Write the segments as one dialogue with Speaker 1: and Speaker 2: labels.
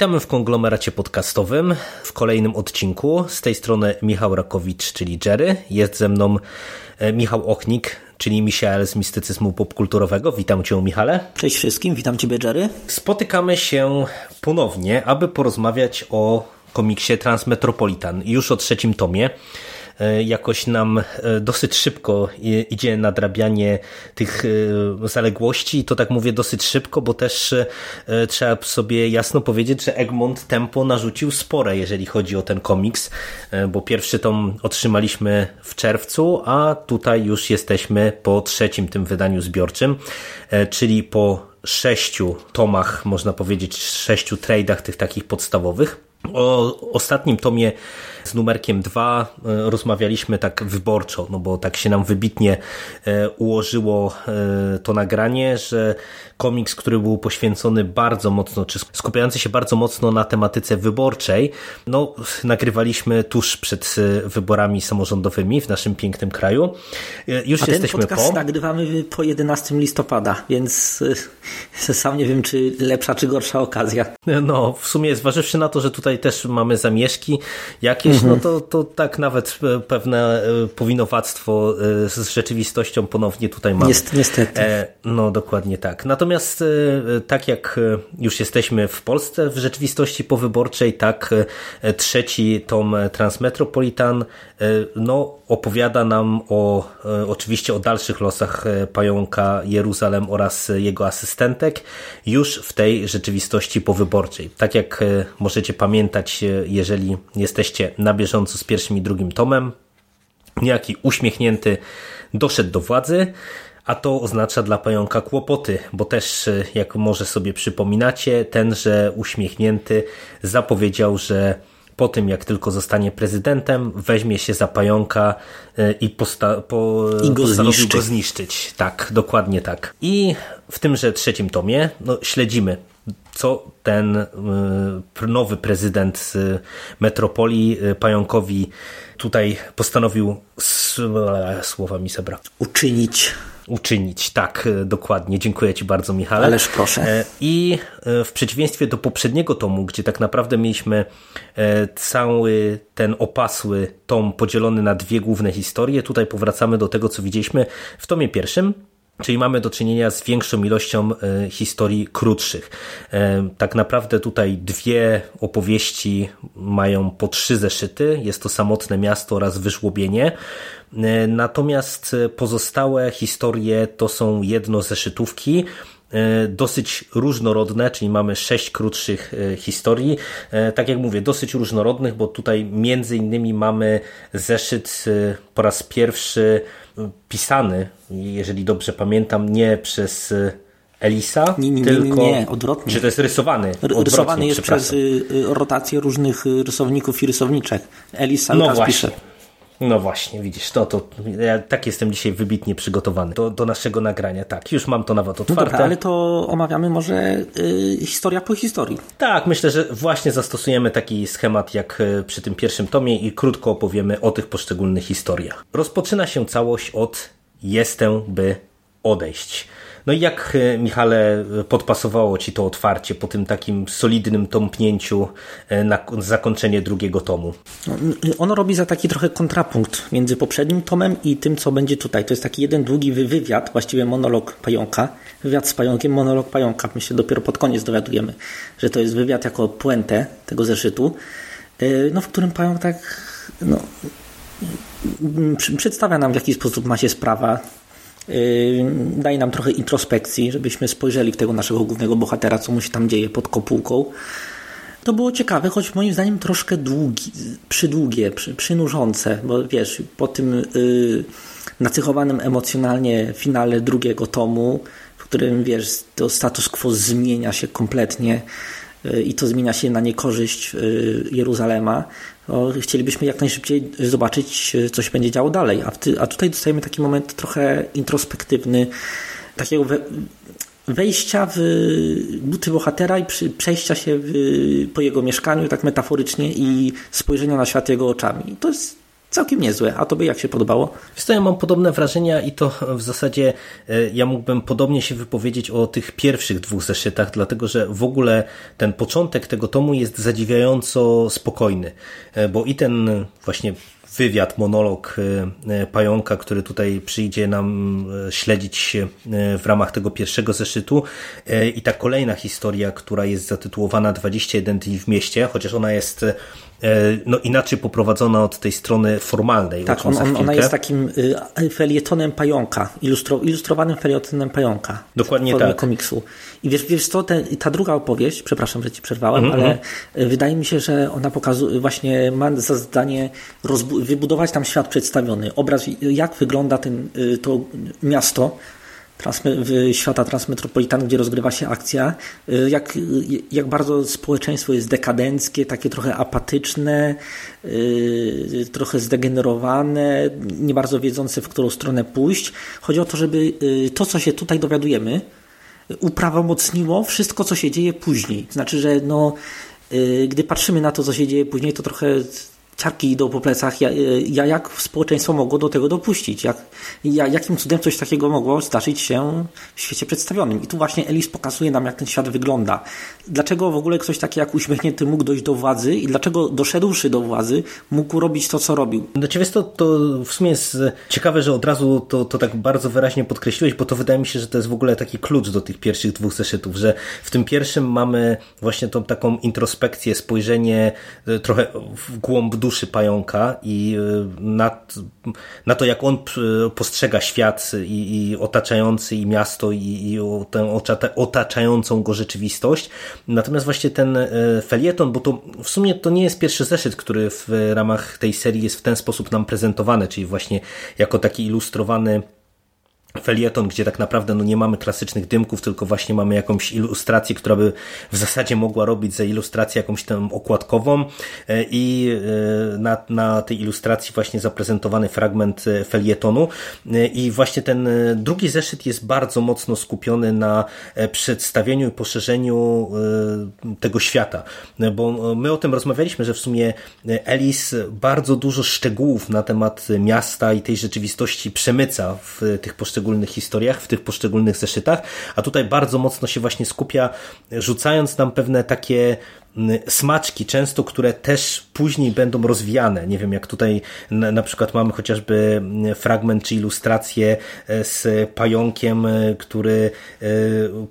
Speaker 1: Witamy w konglomeracie podcastowym w kolejnym odcinku. Z tej strony Michał Rakowicz, czyli Jerry. Jest ze mną e, Michał Ochnik, czyli Michael z mistycyzmu popkulturowego. Witam Cię, Michale.
Speaker 2: Cześć wszystkim, witam Ciebie, Jerry.
Speaker 1: Spotykamy się ponownie, aby porozmawiać o komiksie Transmetropolitan, już o trzecim tomie. E, jakoś nam e, dosyć szybko idzie nadrabianie tych e, zaległości i to tak mówię dosyć szybko, bo też trzeba sobie jasno powiedzieć, że Egmont Tempo narzucił spore, jeżeli chodzi o ten komiks, bo pierwszy tom otrzymaliśmy w czerwcu, a tutaj już jesteśmy po trzecim tym wydaniu zbiorczym, czyli po sześciu tomach, można powiedzieć, sześciu tradeach tych takich podstawowych. O ostatnim tomie z numerkiem 2 e, rozmawialiśmy tak wyborczo, no bo tak się nam wybitnie e, ułożyło e, to nagranie, że komiks, który był poświęcony bardzo mocno, czy skupiający się bardzo mocno na tematyce wyborczej, no nagrywaliśmy tuż przed wyborami samorządowymi w naszym pięknym kraju. Już
Speaker 2: A
Speaker 1: jesteśmy
Speaker 2: ten podcast
Speaker 1: po.
Speaker 2: nagrywamy po 11 listopada, więc sam nie wiem, czy lepsza, czy gorsza okazja.
Speaker 1: No, w sumie zważywszy na to, że tutaj też mamy zamieszki jakieś, no
Speaker 2: Mhm.
Speaker 1: to, to tak nawet e, pewne e, powinowactwo e, z rzeczywistością ponownie tutaj mamy.
Speaker 2: Jest, niestety.
Speaker 1: No, dokładnie tak. Natomiast tak jak już jesteśmy w Polsce w rzeczywistości powyborczej, tak trzeci tom Transmetropolitan no, opowiada nam o oczywiście o dalszych losach pająka Jeruzalem oraz jego asystentek już w tej rzeczywistości powyborczej. Tak jak możecie pamiętać, jeżeli jesteście na bieżąco z pierwszym i drugim tomem, niejaki uśmiechnięty doszedł do władzy, a to oznacza dla pająka kłopoty, bo też, jak może sobie przypominacie, tenże uśmiechnięty zapowiedział, że po tym, jak tylko zostanie prezydentem, weźmie się za pająka i, posta po
Speaker 2: I go
Speaker 1: postanowił
Speaker 2: zniszczy.
Speaker 1: go zniszczyć. Tak, dokładnie tak. I w tymże trzecim tomie no, śledzimy co ten y, nowy prezydent z metropolii y, Pająkowi tutaj postanowił słowa mi sebra.
Speaker 2: Uczynić.
Speaker 1: Uczynić, tak, y, dokładnie. Dziękuję Ci bardzo, Michale.
Speaker 2: Ależ proszę.
Speaker 1: E, I w przeciwieństwie do poprzedniego tomu, gdzie tak naprawdę mieliśmy e, cały ten opasły tom podzielony na dwie główne historie, tutaj powracamy do tego, co widzieliśmy w tomie pierwszym, Czyli mamy do czynienia z większą ilością e, historii krótszych. E, tak naprawdę tutaj dwie opowieści mają po trzy zeszyty. Jest to samotne miasto oraz wyżłobienie. E, natomiast pozostałe historie to są jedno zeszytówki dosyć różnorodne, czyli mamy sześć krótszych historii. Tak jak mówię, dosyć różnorodnych, bo tutaj między innymi mamy zeszyt po raz pierwszy pisany, jeżeli dobrze pamiętam, nie przez Elisa,
Speaker 2: Nie, nie,
Speaker 1: tylko...
Speaker 2: nie, nie, odwrotnie.
Speaker 1: Czy to jest rysowany?
Speaker 2: Rysowany jest przez y, rotację różnych rysowników i rysowniczek. Elis cały
Speaker 1: no właśnie.
Speaker 2: pisze.
Speaker 1: No właśnie, widzisz, to, to ja tak jestem dzisiaj wybitnie przygotowany do, do naszego nagrania. Tak, już mam to nawet otwarte.
Speaker 2: No dobra, ale to omawiamy może y, historia po historii.
Speaker 1: Tak, myślę, że właśnie zastosujemy taki schemat jak przy tym pierwszym tomie i krótko opowiemy o tych poszczególnych historiach. Rozpoczyna się całość od jestem, by odejść. No i jak, Michale, podpasowało Ci to otwarcie po tym takim solidnym tąpnięciu na zakończenie drugiego tomu?
Speaker 2: Ono robi za taki trochę kontrapunkt między poprzednim tomem i tym, co będzie tutaj. To jest taki jeden długi wywiad, właściwie monolog pająka. Wywiad z pająkiem, monolog pająka. My się dopiero pod koniec dowiadujemy, że to jest wywiad jako puentę tego zeszytu, no, w którym pająk tak no, przedstawia nam, w jaki sposób ma się sprawa daje nam trochę introspekcji, żebyśmy spojrzeli w tego naszego głównego bohatera, co mu się tam dzieje pod kopułką. To było ciekawe, choć moim zdaniem troszkę długi, przydługie, przy, przynużące, bo wiesz, po tym yy, nacechowanym emocjonalnie finale drugiego tomu, w którym wiesz, to status quo zmienia się kompletnie y, i to zmienia się na niekorzyść y, Jeruzalema, chcielibyśmy jak najszybciej zobaczyć, y, co się będzie działo dalej. A, ty, a tutaj dostajemy taki moment trochę introspektywny, takiego we, wejścia w buty bohatera i przy, przejścia się w, po jego mieszkaniu, tak metaforycznie, i spojrzenia na świat jego oczami. To jest całkiem niezłe. A tobie jak się podobało?
Speaker 1: Wiesz ja mam podobne wrażenia i to w zasadzie e, ja mógłbym podobnie się wypowiedzieć o tych pierwszych dwóch zeszytach, dlatego że w ogóle ten początek tego tomu jest zadziwiająco spokojny, e, bo i ten właśnie wywiad, monolog e, Pająka, który tutaj przyjdzie nam śledzić w ramach tego pierwszego zeszytu i ta kolejna historia, która jest zatytułowana 21 dni w mieście, chociaż ona jest no inaczej poprowadzona od tej strony formalnej.
Speaker 2: Tak, on, on, ona jest takim y, felietonem pająka, ilustro, ilustrowanym felietonem pająka.
Speaker 1: Dokładnie
Speaker 2: w
Speaker 1: tak.
Speaker 2: komiksu. I wiesz, wiesz co, te, ta druga opowieść, przepraszam, że ci przerwałem, mm -hmm. ale mhm. wydaje mi się, że ona pokazuje, właśnie ma za zadanie wybudować tam świat przedstawiony, obraz, jak wygląda ten, y, to miasto, świata transmetropolitanu, gdzie rozgrywa się akcja, y, jak, jak bardzo społeczeństwo jest dekadenckie, takie trochę apatyczne, y, trochę zdegenerowane, nie bardzo wiedzące, w którą stronę pójść. Chodzi o to, żeby y, to, co się tutaj dowiadujemy, uprawomocniło wszystko, co się dzieje później. Znaczy, że no, gdy patrzymy na to, co się dzieje później, to trochę ciarki idą po plecach. Ja, ja, jak społeczeństwo mogło do tego dopuścić? Jak, ja, jakim cudem coś takiego mogło zdarzyć się w świecie przedstawionym? I tu właśnie Elis pokazuje nam, jak ten świat wygląda. Dlaczego w ogóle ktoś taki jak uśmiechnięty mógł dojść do władzy i dlaczego doszedłszy do władzy mógł robić to, co robił?
Speaker 1: Dla Ciebie to, to w sumie jest ciekawe, że od razu to, to tak bardzo wyraźnie podkreśliłeś, bo to wydaje mi się, że to jest w ogóle taki klucz do tych pierwszych dwóch zeszytów, że w tym pierwszym mamy właśnie tą taką introspekcję, spojrzenie e, trochę w głąb duszy duszy pająka i y, na, na to, jak on y, postrzega świat i, i otaczający i miasto i, i tę otaczającą go rzeczywistość. Natomiast właśnie ten y, felieton, bo to w sumie to nie jest pierwszy zeszyt, który w ramach tej serii jest w ten sposób nam prezentowany, czyli właśnie jako taki ilustrowany felieton, gdzie tak naprawdę no nie mamy klasycznych dymków, tylko właśnie mamy jakąś ilustrację, która by w zasadzie mogła robić za ilustrację jakąś tam okładkową. E, i e, na, na tej ilustracji właśnie zaprezentowany fragment e, felietonu. I właśnie ten drugi zeszyt jest bardzo mocno skupiony na przedstawieniu i poszerzeniu tego świata, bo my o tym rozmawialiśmy, że w sumie Elis bardzo dużo szczegółów na temat miasta i tej rzeczywistości przemyca w tych poszczególnych poszczególnych historiach, w tych poszczególnych zeszytach, a tutaj bardzo mocno się właśnie skupia, rzucając nam pewne takie mm, smaczki często, które też później będą rozwijane. Nie wiem, jak tutaj na, na, przykład mamy chociażby mm, fragment czy ilustrację e, z pająkiem, e, który e,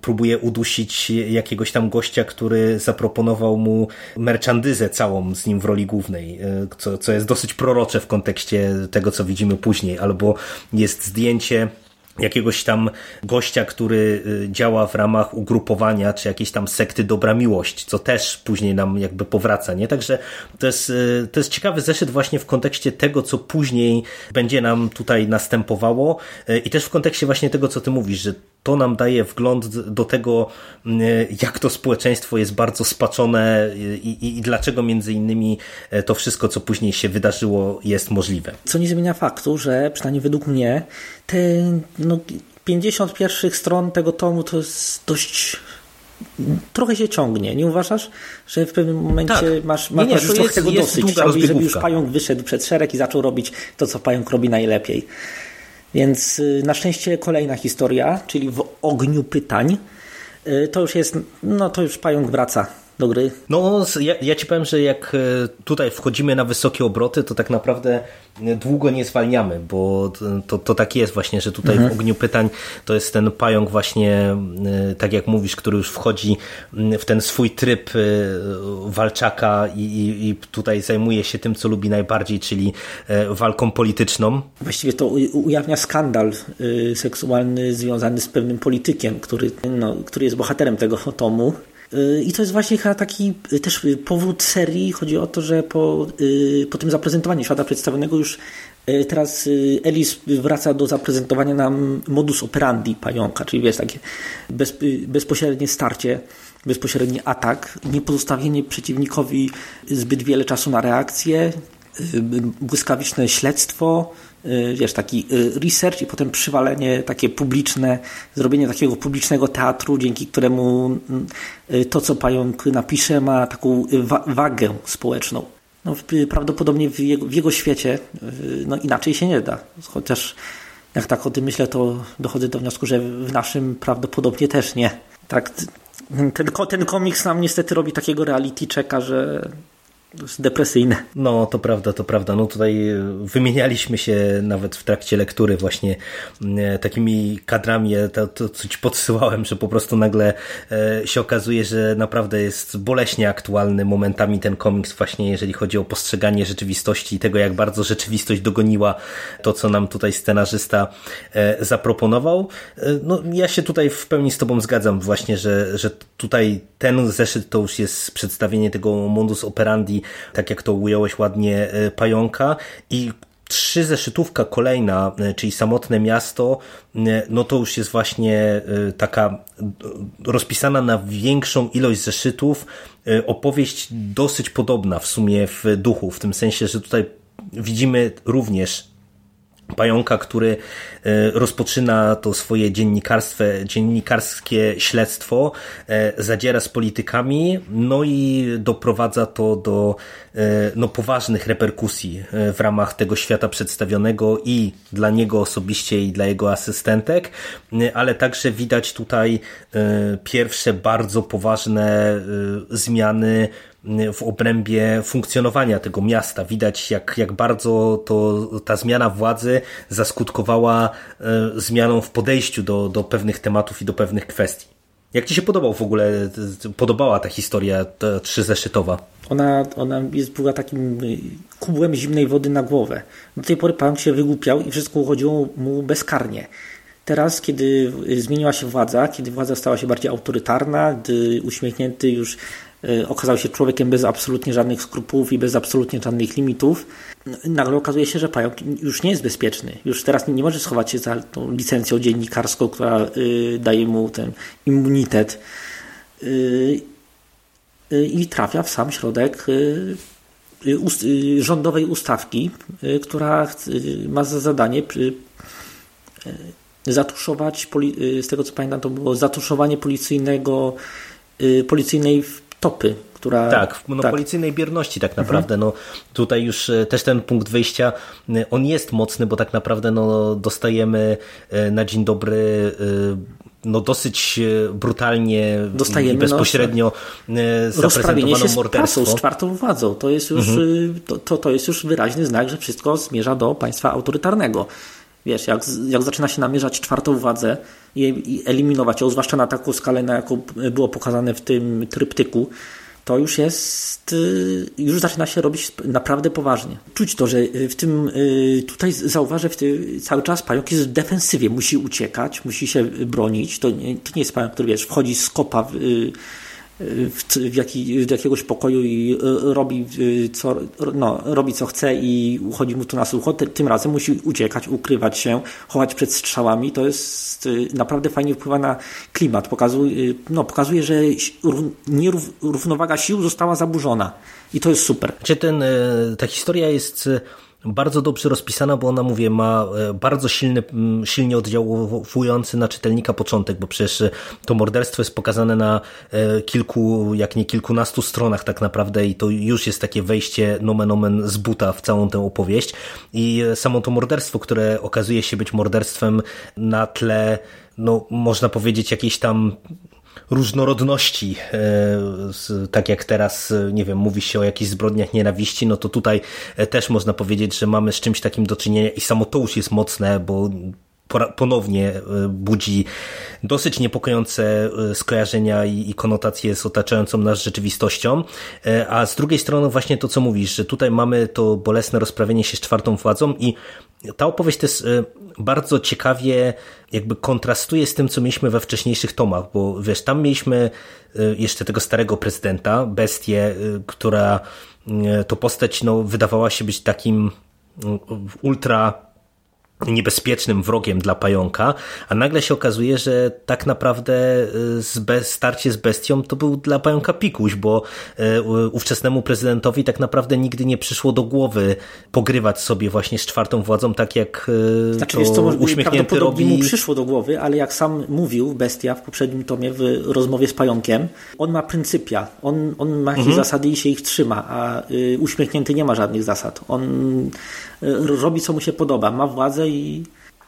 Speaker 1: próbuje udusić jakiegoś tam gościa, który zaproponował mu merchandyzę całą z nim w roli głównej, co, co jest dosyć prorocze w kontekście tego, co widzimy później, albo jest zdjęcie jakiegoś tam gościa, który y, działa w ramach ugrupowania, czy jakiejś tam sekty Dobra Miłość, co też później nam jakby powraca, nie? Także to jest, y, to jest ciekawy zeszyt właśnie w kontekście tego, co później będzie nam tutaj następowało y, i też w kontekście właśnie tego, co ty mówisz, że to nam daje wgląd do tego, jak to społeczeństwo jest bardzo spaczone i, i, i, dlaczego między innymi to wszystko, co później się wydarzyło, jest możliwe.
Speaker 2: Co nie zmienia faktu, że przynajmniej według mnie te no, 50 pierwszych stron tego tomu to jest dość trochę się ciągnie. Nie uważasz, że w pewnym momencie tak. masz, masz, nie, nie, już trochę tego dosyć. Chciałbyś, żeby już pająk wyszedł przed szereg i zaczął robić to, co pająk robi najlepiej. Więc y, na szczęście kolejna historia, czyli w ogniu pytań, y, to już jest, no to już pająk wraca do gry?
Speaker 1: No, ja, ja ci powiem, że jak e, tutaj wchodzimy na wysokie obroty, to tak naprawdę długo nie zwalniamy, bo to, to tak jest właśnie, że tutaj mhm. w ogniu pytań to jest ten pająk właśnie, e, tak jak mówisz, który już wchodzi w ten swój tryb e, walczaka i, i, i tutaj zajmuje się tym, co lubi najbardziej, czyli walką polityczną.
Speaker 2: Właściwie to ujawnia skandal seksualny związany z pewnym politykiem, który, no, który jest bohaterem tego tomu. Y, I to jest właśnie chyba taki y, też powód serii. Chodzi o to, że po, y, po tym zaprezentowaniu świata przedstawionego już Teraz Elis wraca do zaprezentowania nam modus operandi pająka, czyli wiesz, takie bez, bezpośrednie starcie bezpośredni atak, nie pozostawienie przeciwnikowi zbyt wiele czasu na reakcję, błyskawiczne śledztwo, Y, wiesz, taki y, research i potem przywalenie takie publiczne, zrobienie takiego publicznego teatru, dzięki któremu y, to, co pająk napisze, ma taką wa wagę społeczną. No, prawdopodobnie w jego, w jego świecie no, inaczej się nie da. Chociaż jak tak o tym myślę, to dochodzę do wniosku, że w naszym prawdopodobnie też nie. Tak, ten, ten komiks nam niestety robi takiego reality checka, że depresyjne.
Speaker 1: No, to prawda, to prawda. No tutaj e, wymienialiśmy się nawet w trakcie lektury właśnie e, takimi kadrami, to, to co ci podsyłałem, że po prostu nagle e, się okazuje, że naprawdę jest boleśnie aktualny momentami ten komiks właśnie, jeżeli chodzi o postrzeganie rzeczywistości i tego, jak bardzo rzeczywistość dogoniła to, co nam tutaj scenarzysta zaproponował. No, ja się tutaj w pełni z tobą zgadzam właśnie, że, że tutaj ten zeszyt to już jest przedstawienie tego modus operandi tak jak to ująłeś ładnie, e, pająka. I trzy zeszytówka kolejna, e, czyli Samotne Miasto, e, no to już jest właśnie taka rozpisana na większą ilość zeszytów, opowieść dosyć podobna w sumie w duchu, w tym sensie, że tutaj widzimy również pająka, który e, rozpoczyna to swoje dziennikarskie śledztwo, e, zadziera z politykami, no i doprowadza to do e, no, poważnych reperkusji w ramach tego świata przedstawionego i dla niego osobiście i dla jego asystentek, ale także widać tutaj pierwsze bardzo poważne zmiany w obrębie funkcjonowania tego miasta. Widać, jak, jak bardzo to, ta zmiana władzy zaskutkowała e, zmianą w podejściu do, do pewnych tematów i do pewnych kwestii. Jak Ci się podobał w ogóle, podobała ta historia ta trzyzeszytowa?
Speaker 2: Ona, ona jest, była takim kubłem zimnej wody na głowę. Do tej pory pan się wygłupiał i wszystko uchodziło mu bezkarnie. Teraz, kiedy zmieniła się władza, kiedy władza stała się bardziej autorytarna, gdy uśmiechnięty już okazał się człowiekiem bez absolutnie żadnych skrupułów i bez absolutnie żadnych limitów, nagle okazuje się, że pająk już nie jest bezpieczny. Już teraz nie może schować się za tą licencją dziennikarską, która y, daje mu ten immunitet y, i trafia w sam środek rządowej ustawki, która ma za zadanie zatuszować, z tego co pamiętam, to było zatuszowanie policyjnego, policyjnej topy, która...
Speaker 1: Tak, no, tak. policyjnej bierności tak naprawdę. Mhm. No, tutaj już e, też ten punkt wyjścia, e, on jest mocny, bo tak naprawdę no, dostajemy e, na dzień dobry no dosyć brutalnie Dostajemy, i no, bezpośrednio no, zaprezentowaną
Speaker 2: się morderstwo. z czwartą władzą. To jest, już, mhm. to, to, to jest już wyraźny znak, że wszystko zmierza do państwa autorytarnego. Wiesz, jak, jak zaczyna się namierzać czwartą władzę i, i eliminować ją, zwłaszcza na taką skalę, na jaką było pokazane w tym tryptyku, to już jest, y, już zaczyna się robić naprawdę poważnie. Czuć to, że w tym, y, tutaj zauważę, w tym, cały czas pająk jest w defensywie, musi uciekać, musi się bronić. To nie, to nie jest pająk, który wiesz, wchodzi z kopa w, y, w, w, jaki, w jakiegoś pokoju i e, robi e, co, no, robi co chce i uchodzi mu tu na sucho, tym razem musi uciekać, ukrywać się, chować przed strzałami. To jest e, naprawdę fajnie wpływa na klimat. Pokazuje, no, pokazuje że nierównowaga sił została zaburzona. I to jest super.
Speaker 1: Czy ten, ta historia jest bardzo dobrze rozpisana, bo ona, mówię, ma e, bardzo silny, silnie oddziałujący na czytelnika początek, bo przecież e, to morderstwo jest pokazane na e, kilku, jak nie kilkunastu stronach tak naprawdę i to już jest takie wejście nomen omen z buta w całą tę opowieść. I samo to morderstwo, które okazuje się być morderstwem na tle no, można powiedzieć, jakiejś tam różnorodności, e, tak jak teraz, e, nie wiem, mówi się o jakichś zbrodniach nienawiści, no to tutaj e, też można powiedzieć, że mamy z czymś takim do czynienia i samo to już jest mocne, bo ponownie budzi dosyć niepokojące skojarzenia i konotacje z otaczającą nas rzeczywistością, a z drugiej strony właśnie to, co mówisz, że tutaj mamy to bolesne rozprawienie się z czwartą władzą i ta opowieść jest bardzo ciekawie jakby kontrastuje z tym, co mieliśmy we wcześniejszych tomach, bo wiesz, tam mieliśmy jeszcze tego starego prezydenta, bestię, która to postać no, wydawała się być takim ultra niebezpiecznym wrogiem dla pająka, a nagle się okazuje, że tak naprawdę y, starcie z bestią to był dla pająka pikuś, bo y, ówczesnemu prezydentowi tak naprawdę nigdy nie przyszło do głowy pogrywać sobie właśnie z czwartą władzą, tak jak y, znaczy, to wiesz, co, uśmiechnięty robi...
Speaker 2: mu przyszło do głowy, ale jak sam mówił Bestia w poprzednim tomie w rozmowie z pająkiem, on ma pryncypia, on, on ma jakieś mhm. zasady i się ich trzyma, a uśmiechnięty nie ma żadnych zasad. On robi co mu się podoba, ma władzę i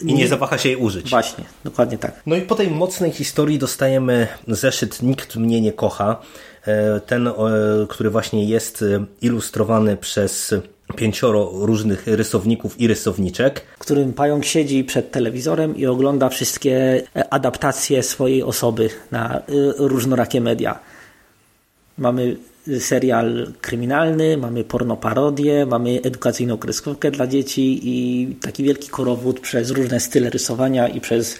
Speaker 1: i nie zawaha się jej użyć.
Speaker 2: Właśnie, dokładnie tak.
Speaker 1: No i po tej mocnej historii dostajemy zeszyt Nikt mnie nie kocha. E, ten, który właśnie jest e, ilustrowany przez pięcioro różnych rysowników i rysowniczek.
Speaker 2: W którym pająk siedzi przed telewizorem i ogląda wszystkie e, adaptacje swojej osoby na różnorakie media. Mamy serial kryminalny, mamy pornoparodię, mamy edukacyjną kreskówkę dla dzieci i taki wielki korowód przez różne style rysowania i przez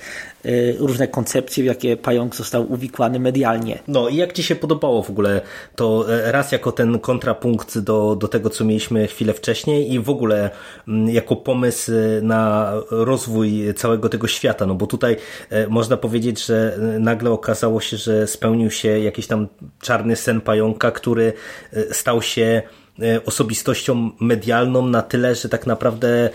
Speaker 2: różne koncepcje, w jakie pająk został uwikłany medialnie.
Speaker 1: No i jak Ci się podobało w ogóle to e, raz jako ten kontrapunkt do, do tego, co mieliśmy chwilę wcześniej i w ogóle mm, jako pomysł na rozwój całego tego świata, no bo tutaj e, można powiedzieć, że e, nagle okazało się, że spełnił się jakiś tam czarny sen pająka, który stał się osobistością medialną na tyle, że tak naprawdę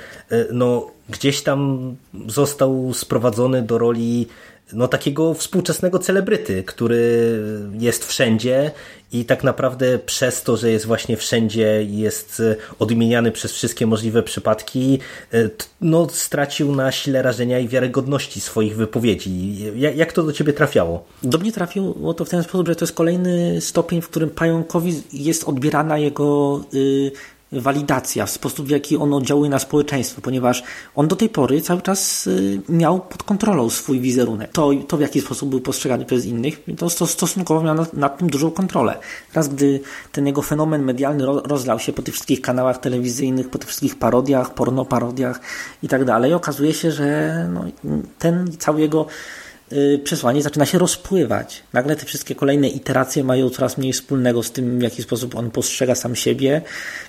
Speaker 1: no, gdzieś tam został sprowadzony do roli no, takiego współczesnego celebryty, który jest wszędzie i tak naprawdę przez to, że jest właśnie wszędzie i jest e, odmieniany przez wszystkie możliwe przypadki, e, no, stracił na sile rażenia i wiarygodności swoich wypowiedzi. Jak to do ciebie trafiało?
Speaker 2: Do mnie trafiło to w ten sposób, że to jest kolejny stopień, w którym pająkowi jest odbierana jego y, walidacja, sposób w jaki on oddziałuje na społeczeństwo, ponieważ on do tej pory cały czas y, miał pod kontrolą swój wizerunek. To, to w jaki sposób był postrzegany przez innych, to stosunkowo miał nad, nad tym dużą kontrolę. Teraz, gdy ten jego fenomen medialny rozlał się po tych wszystkich kanałach telewizyjnych, po tych wszystkich parodiach, pornoparodiach i tak dalej, okazuje się, że no, ten cały jego przesłanie zaczyna się rozpływać. Nagle te wszystkie kolejne iteracje mają coraz mniej wspólnego z tym, w jaki sposób on postrzega sam siebie,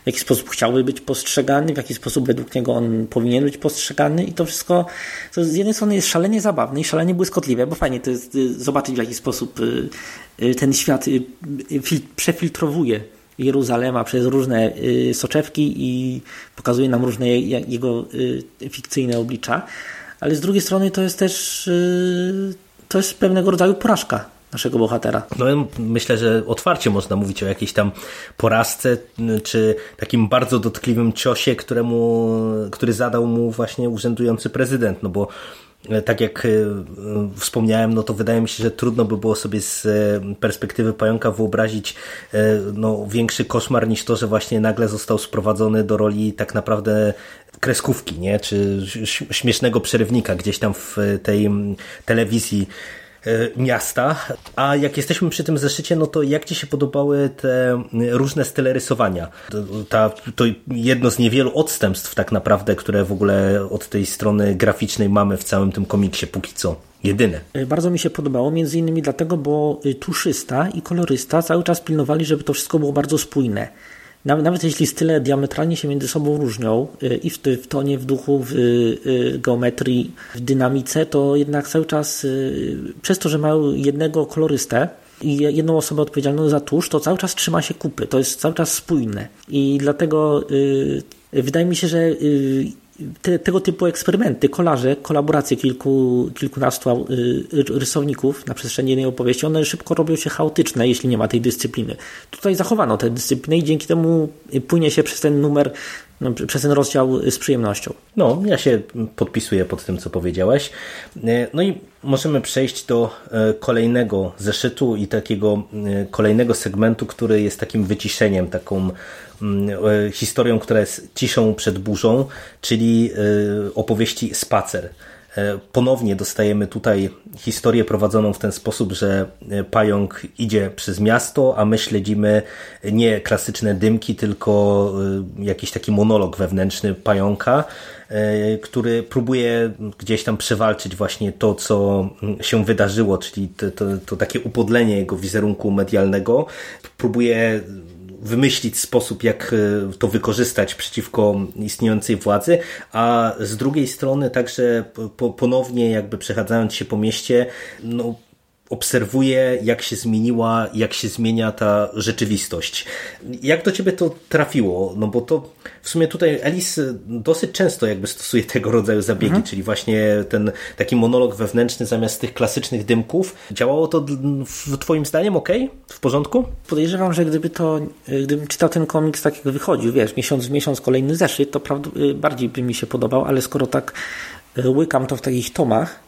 Speaker 2: w jaki sposób chciałby być postrzegany, w jaki sposób według niego on powinien być postrzegany i to wszystko to z jednej strony jest szalenie zabawne i szalenie błyskotliwe, bo fajnie to jest y, zobaczyć w jaki sposób y, ten świat przefiltrowuje Jeruzalema przez różne soczewki i pokazuje nam różne jego fikcyjne oblicza ale z drugiej strony to jest też y, to jest pewnego rodzaju porażka naszego bohatera.
Speaker 1: No myślę, że otwarcie można mówić o jakiejś tam porażce, czy takim bardzo dotkliwym ciosie, któremu, który zadał mu właśnie urzędujący prezydent, no bo tak jak e, wspomniałem, no to wydaje mi się, że trudno by było sobie z e, perspektywy pająka wyobrazić no, większy koszmar niż to, że właśnie nagle został sprowadzony do roli tak naprawdę kreskówki, nie? czy śmiesznego przerywnika gdzieś tam w tej telewizji e, miasta. A jak jesteśmy przy tym zeszycie, no to jak Ci się podobały te różne style rysowania? To, ta, to jedno z niewielu odstępstw tak naprawdę, które w ogóle od tej strony graficznej mamy w całym tym komiksie póki co. Jedyne.
Speaker 2: E, bardzo mi się podobało, między innymi dlatego, bo tuszysta i kolorysta cały czas pilnowali, żeby to wszystko było bardzo spójne. Nawet jeśli style diametralnie się między sobą różnią y, i w, w tonie, w duchu, w y, geometrii, w dynamice, to jednak cały czas y, przez to, że mają jednego kolorystę, i jedną osobę odpowiedzialną za tusz, to cały czas trzyma się kupy. To jest cały czas spójne. I dlatego wydaje mi się, że te, tego typu eksperymenty, kolaże, kolaboracje kilku, kilkunastu y, rysowników na przestrzeni jednej opowieści, one szybko robią się chaotyczne, jeśli nie ma tej dyscypliny. Tutaj zachowano tę dyscyplinę i dzięki temu płynie się przez ten numer no, przez ten rozdział z przyjemnością.
Speaker 1: No, ja się podpisuję pod tym, co powiedziałeś. E, no i możemy przejść do e, kolejnego zeszytu i takiego e, kolejnego segmentu, który jest takim wyciszeniem, taką mm, historią, która jest ciszą przed burzą, czyli opowieści Spacer. E, ponownie dostajemy tutaj historię prowadzoną w ten sposób, że e, pająk idzie przez miasto, a my śledzimy nie klasyczne dymki, tylko e, jakiś taki monolog wewnętrzny pająka, który próbuje gdzieś tam przewalczyć właśnie to, co się wydarzyło, czyli to, to, to takie upodlenie jego wizerunku medialnego. Próbuje wymyślić sposób, jak to wykorzystać przeciwko istniejącej władzy, a z drugiej strony także ponownie jakby przechadzając się po mieście, no obserwuję, jak się zmieniła, jak się zmienia ta rzeczywistość. Jak do ciebie to trafiło? No bo to w sumie tutaj Alice dosyć często jakby stosuje tego rodzaju zabiegi, mhm. czyli właśnie ten taki monolog wewnętrzny zamiast tych klasycznych dymków. Działało to w twoim zdaniem ok? W porządku?
Speaker 2: Podejrzewam, że gdyby to, gdybym czytał ten komiks tak jak wychodził, wiesz, miesiąc w miesiąc kolejny zeszyt, to bardziej by mi się podobał, ale skoro tak e, łykam to w takich tomach,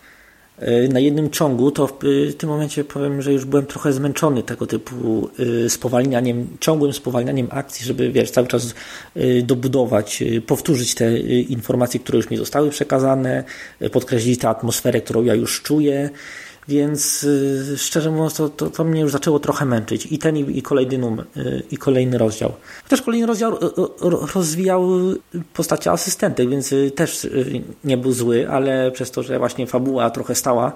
Speaker 2: na jednym ciągu, to w tym momencie powiem, że już byłem trochę zmęczony tego typu e, spowalnianiem, ciągłym spowalnianiem akcji, żeby wiesz, cały czas e, dobudować, powtórzyć te informacje, które już mi zostały przekazane, podkreślić tę atmosferę, którą ja już czuję. Więc y, szczerze mówiąc, to, to, to, mnie już zaczęło trochę męczyć. I ten, i, i kolejny numer, y, i kolejny rozdział. Chociaż kolejny rozdział y, rozwijał postacie asystentek, więc też nie był zły, ale przez to, że właśnie fabuła trochę stała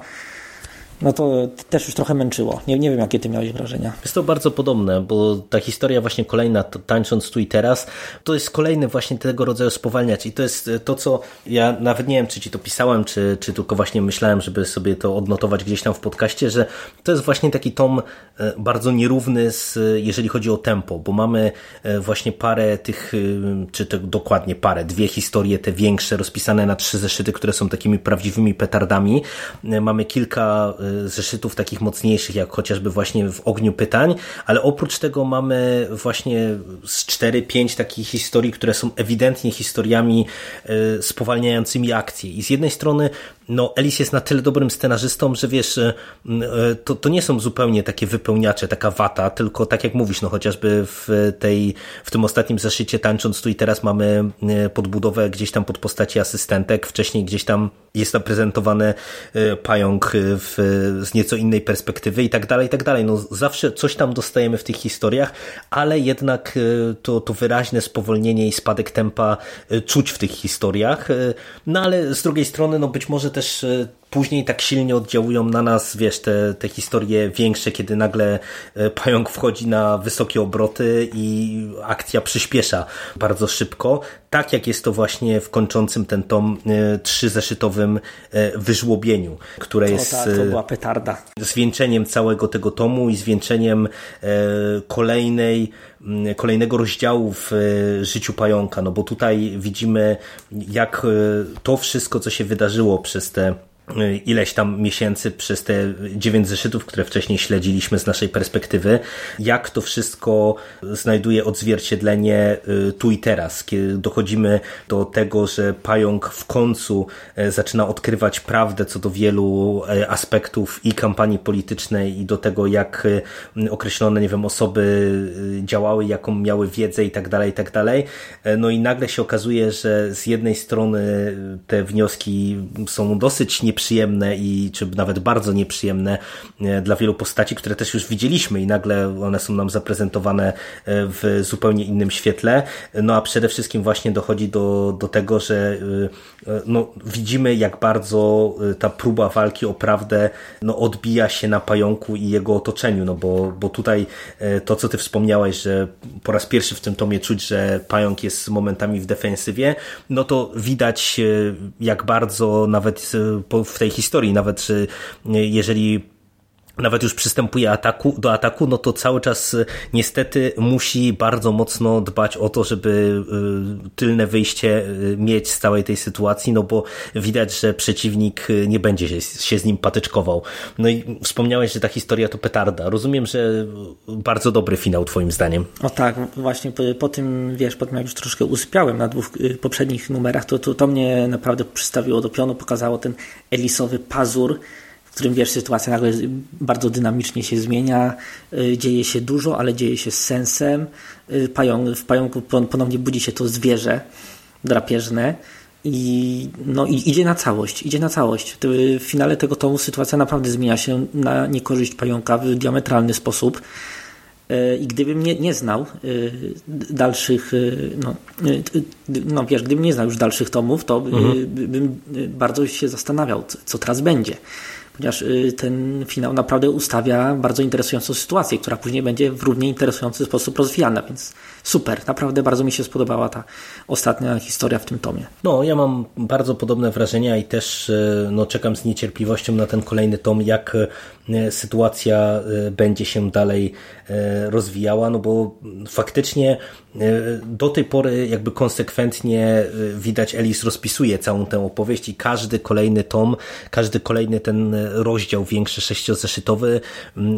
Speaker 2: no to też już trochę męczyło. Nie, nie wiem, jakie ty miałeś wrażenia.
Speaker 1: Jest to bardzo podobne, bo ta historia właśnie kolejna, tańcząc tu i teraz, to jest kolejny właśnie tego rodzaju spowalniacz i to jest to, co ja nawet nie wiem, czy ci to pisałem, czy, czy tylko właśnie myślałem, żeby sobie to odnotować gdzieś tam w podcaście, że to jest właśnie taki tom e, bardzo nierówny, z, jeżeli chodzi o tempo, bo mamy e, właśnie parę tych, e, czy to dokładnie parę, dwie historie, te większe, rozpisane na trzy zeszyty, które są takimi prawdziwymi petardami. Mamy kilka zeszytów takich mocniejszych, jak chociażby właśnie w Ogniu Pytań, ale oprócz tego mamy właśnie z 4-5 takich historii, które są ewidentnie historiami e, spowalniającymi akcję. I z jednej strony no, Ellis jest na tyle dobrym scenarzystą, że wiesz, e, to, to nie są zupełnie takie wypełniacze, taka wata, tylko tak jak mówisz, no chociażby w tej, w tym ostatnim zeszycie tańcząc tu i teraz mamy podbudowę gdzieś tam pod postaci asystentek, wcześniej gdzieś tam jest zaprezentowany pająk w z nieco innej perspektywy i tak dalej, i tak dalej. No zawsze coś tam dostajemy w tych historiach, ale jednak e, to, to wyraźne spowolnienie i spadek tempa e, czuć w tych historiach. E, no ale z drugiej strony, no być może też później tak silnie oddziałują na nas, wiesz, te, te historie większe, kiedy nagle e, pająk wchodzi na wysokie obroty i akcja przyspiesza bardzo szybko, tak jak jest to właśnie w kończącym ten tom e, trzyzeszytowym e, wyżłobieniu, które jest
Speaker 2: tak, to była petarda.
Speaker 1: zwieńczeniem całego tego tomu i zwieńczeniem kolejnej kolejnego rozdziału w życiu pająka, no bo tutaj widzimy jak to wszystko, co się wydarzyło przez te ileś tam miesięcy przez te dziewięć zeszytów, które wcześniej śledziliśmy z naszej perspektywy, jak to wszystko znajduje odzwierciedlenie y, tu i teraz, kiedy dochodzimy do tego, że pająk w końcu e, zaczyna odkrywać prawdę co do wielu aspektów i kampanii politycznej i do tego, jak y, określone, nie wiem, osoby y, działały, jaką miały wiedzę i tak dalej, i tak dalej. No i nagle się okazuje, że z jednej strony te wnioski są dosyć nie nieprzyjemne i czy nawet bardzo nieprzyjemne e, dla wielu postaci, które też już widzieliśmy i nagle one są nam zaprezentowane e, w zupełnie innym świetle. No a przede wszystkim właśnie dochodzi do, do tego, że e, no, widzimy jak bardzo ta próba walki o prawdę no, odbija się na pająku i jego otoczeniu, no bo, bo tutaj to, co ty wspomniałeś, że po raz pierwszy w tym tomie czuć, że pająk jest momentami w defensywie, no to widać jak bardzo nawet po, w tej historii, nawet jeżeli nawet już przystępuje ataku, do ataku, no to cały czas y, niestety musi bardzo mocno dbać o to, żeby y, tylne wyjście y, mieć z całej tej sytuacji, no bo widać, że przeciwnik nie będzie się, się z nim patyczkował. No i wspomniałeś, że ta historia to petarda. Rozumiem, że bardzo dobry finał twoim zdaniem.
Speaker 2: O tak, właśnie po, po tym, wiesz, po tym jak już troszkę usypiałem na dwóch poprzednich numerach, to, to, to mnie naprawdę przystawiło do pionu, pokazało ten elisowy pazur, w którym wiesz, sytuacja nagle bardzo dynamicznie się zmienia, y, dzieje się dużo, ale dzieje się z sensem. Y, Pająk, w pająku ponownie budzi się to zwierzę drapieżne i, no, i idzie na całość, idzie na całość. W finale tego tomu sytuacja naprawdę zmienia się na niekorzyść pająka w diametralny sposób. Y, I gdybym nie, nie znał dalszych, no, no wiesz, gdybym nie znał już dalszych tomów, to mhm. bym bardzo się zastanawiał, co teraz będzie ponieważ y, ten finał naprawdę ustawia bardzo interesującą sytuację, która później będzie w równie interesujący sposób rozwijana, więc super, naprawdę bardzo mi się spodobała ta ostatnia historia w tym tomie.
Speaker 1: No, ja mam bardzo podobne wrażenia i też e, no, czekam z niecierpliwością na ten kolejny tom, jak e, sytuacja będzie się dalej rozwijała, no bo faktycznie do tej pory jakby konsekwentnie widać Elis rozpisuje całą tę opowieść i każdy kolejny tom, każdy kolejny ten rozdział większy, sześciozeszytowy,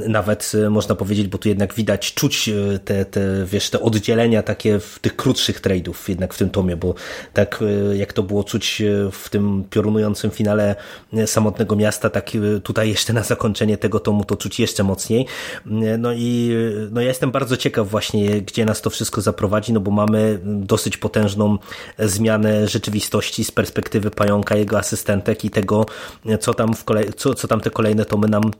Speaker 1: nawet można powiedzieć, bo tu jednak widać, czuć te, te wiesz, te oddzielenia takie w tych krótszych trade'ów jednak w tym tomie, bo tak jak to było czuć w tym piorunującym finale Samotnego Miasta, tak tutaj jeszcze na zakończenie tego tomu to czuć jeszcze mocniej. No i no ja jestem bardzo ciekaw właśnie, gdzie nas to wszystko zaprowadzi, no bo mamy dosyć potężną zmianę rzeczywistości z perspektywy Pająka, jego asystentek i tego, co tam, w kolej, co, co tam te kolejne tomy nam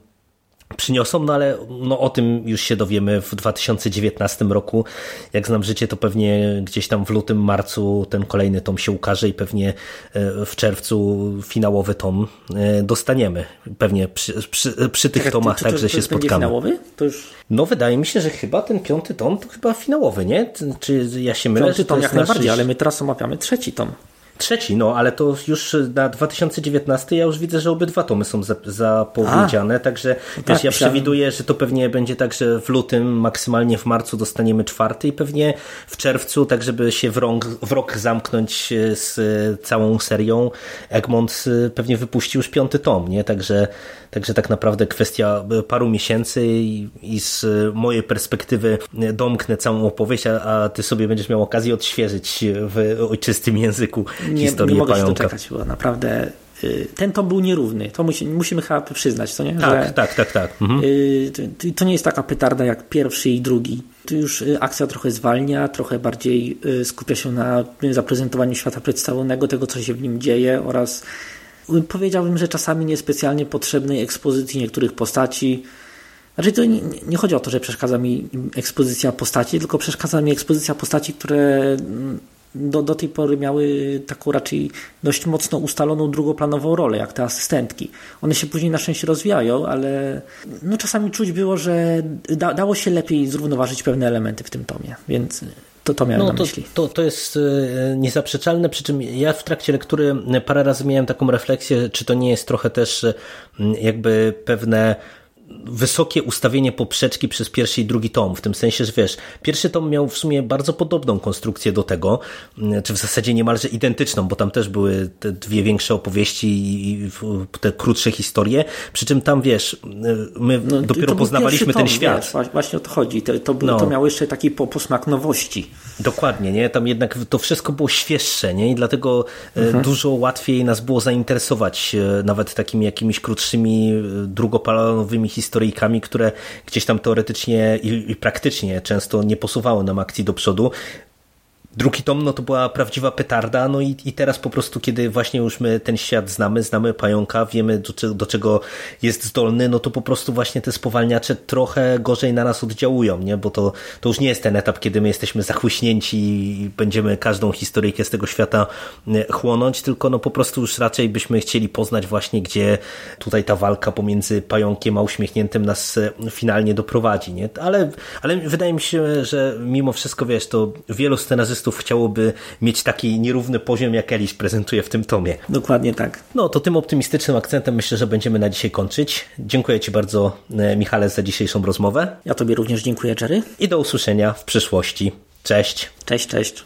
Speaker 1: przyniosą, no ale no, o tym już się dowiemy w 2019 roku. Jak znam życie, to pewnie gdzieś tam w lutym, marcu ten kolejny tom się ukaże i pewnie e, w czerwcu finałowy tom e, dostaniemy. Pewnie przy, przy, przy tych tomach także się spotkamy.
Speaker 2: finałowy? To już...
Speaker 1: No wydaje mi się, że chyba ten piąty tom to chyba finałowy, nie? Czy ja się mylę?
Speaker 2: Piąty tom jak najbardziej, ale my teraz omawiamy trzeci tom.
Speaker 1: Trzeci, no ale to już na 2019 ja już widzę, że obydwa tomy są zapowiedziane, A, także no tak, ja przewiduję, że to pewnie będzie tak, że w lutym, maksymalnie w marcu dostaniemy czwarty i pewnie w czerwcu, tak żeby się w rok, w rok zamknąć e, z całą serią, Egmont e, pewnie wypuścił już piąty tom, nie? Także, także tak naprawdę kwestia paru miesięcy i, i z mojej perspektywy domknę całą opowieść, a, a ty sobie będziesz miał okazję odświeżyć w ojczystym języku
Speaker 2: nie,
Speaker 1: historię
Speaker 2: nie mogę
Speaker 1: pająka.
Speaker 2: się doczekać, bo naprawdę y, ten tom był nierówny. To musi, musimy chyba przyznać, co nie?
Speaker 1: Tak, Że, tak, tak, tak. Mhm.
Speaker 2: Y, to nie jest taka petarda jak pierwszy i drugi. Tu już y, akcja trochę zwalnia, trochę bardziej skupia się na zaprezentowaniu świata przedstawionego, tego co się w nim dzieje oraz powiedziałbym, że czasami niespecjalnie potrzebnej ekspozycji niektórych postaci. Znaczy to nie, nie, chodzi o to, że przeszkadza mi ekspozycja postaci, tylko przeszkadza mi ekspozycja postaci, które mm, do, do tej pory miały taką raczej dość mocno ustaloną drugoplanową rolę, jak te asystentki. One się później na szczęście rozwijają, ale no czasami czuć było, że da, dało się lepiej zrównoważyć pewne elementy w tym tomie, więc to, to miałem
Speaker 1: no. To, to, to jest e, niezaprzeczalne, przy czym ja w trakcie lektury parę razy miałem taką refleksję, czy to nie jest trochę też jakby pewne wysokie ustawienie poprzeczki przez pierwszy i drugi tom, w tym sensie, że wiesz, pierwszy tom miał w sumie bardzo podobną konstrukcję do tego, mm, czy w zasadzie niemalże identyczną, bo tam też były te dwie większe opowieści i te krótsze historie, przy czym tam wiesz, my no, dopiero poznawaliśmy tom, ten świat.
Speaker 2: Wiesz, właśnie o to chodzi, to, to, no. to miało jeszcze taki posmak nowości.
Speaker 1: Dokładnie, nie? Tam jednak to wszystko było świeższe, nie? I dlatego e, mhm. dużo łatwiej nas było zainteresować e, nawet takimi jakimiś krótszymi, drugopalanowymi historyjkami, które gdzieś tam teoretycznie i, i praktycznie często nie posuwały nam akcji do przodu, Drugi tom no to była prawdziwa petarda, no i, i teraz po prostu, kiedy właśnie już my ten świat znamy, znamy pająka, wiemy do, do czego jest zdolny, no to po prostu właśnie te spowalniacze trochę gorzej na nas oddziałują, nie? bo to, to już nie jest ten etap, kiedy my jesteśmy zachłyśnięci i będziemy każdą historyjkę z tego świata e, chłonąć, tylko no po prostu już raczej byśmy chcieli poznać właśnie, gdzie tutaj ta walka pomiędzy pająkiem a uśmiechniętym nas e, finalnie doprowadzi, nie? Ale, ale wydaje mi się, że mimo wszystko, wiesz, to wielu scenarzystów chciałoby mieć taki nierówny poziom, jak Eliś prezentuje w tym tomie.
Speaker 2: Dokładnie tak.
Speaker 1: No to tym optymistycznym akcentem myślę, że będziemy na dzisiaj kończyć. Dziękuję Ci bardzo, e, Michale, za dzisiejszą rozmowę.
Speaker 2: Ja Tobie również dziękuję, Jerry.
Speaker 1: I do usłyszenia w przyszłości. Cześć.
Speaker 2: Cześć, cześć.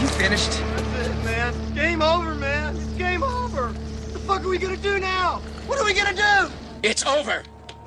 Speaker 2: You finished? That's it, man. Game over, man. It's game over. What the fuck are we gonna do now? What are we gonna do? It's over.